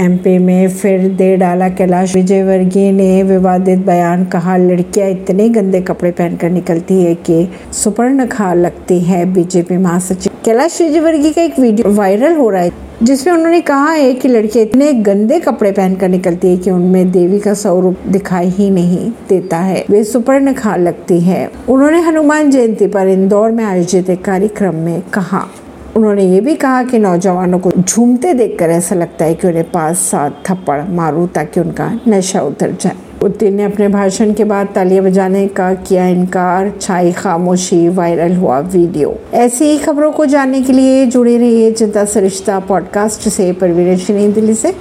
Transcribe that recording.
MP में फिर दे डाला कैलाश। विजयवर्गीय ने विवादित बयान कहा, लड़कियाँ इतने गंदे कपड़े पहनकर निकलती है कि सुपर्ण खा लगती है बीजेपी महासचिव। कैलाश विजयवर्गीय का एक वीडियो वायरल हो रहा है, जिसमें उन्होंने कहा है कि लड़कियाँ इतने गंदे कपड़े पहनकर निकलती है कि उनमें देवी का स्वरूप दिखाई ही नहीं देता है। वे सुपर्ण खा लगती है। उन्होंने हनुमान जयंती पर इंदौर में आयोजित एक कार्यक्रम में कहा। उन्होंने ये भी कहा कि नौजवानों को झूमते देखकर ऐसा लगता है कि उन्हें पास सात थप्पड़ मारूं ताकि उनका नशा उतर जाए। पुतिन ने अपने भाषण के बाद तालियाँ बजाने का किया इनकार, छाई खामोशी, वायरल हुआ वीडियो। ऐसी ही खबरों को जानने के लिए जुड़े रहिए चिंता सरिश्ता पॉडकास्ट से। परवीन दिल्ली से।